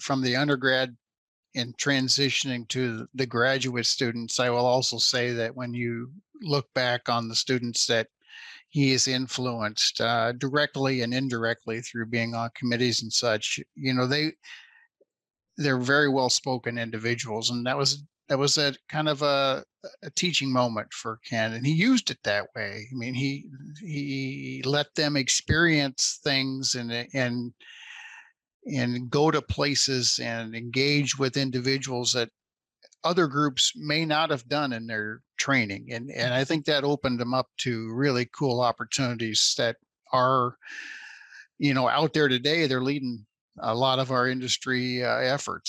from the undergrad and transitioning to the graduate students, I will also say that when you look back on the students that he has influenced uh, directly and indirectly through being on committees and such, you know, they they're very well spoken individuals, and that was that was a kind of a, a teaching moment for Ken, and he used it that way. I mean, he he let them experience things and and and go to places and engage with individuals that other groups may not have done in their training and and i think that opened them up to really cool opportunities that are you know out there today. They're leading a lot of our industry uh, efforts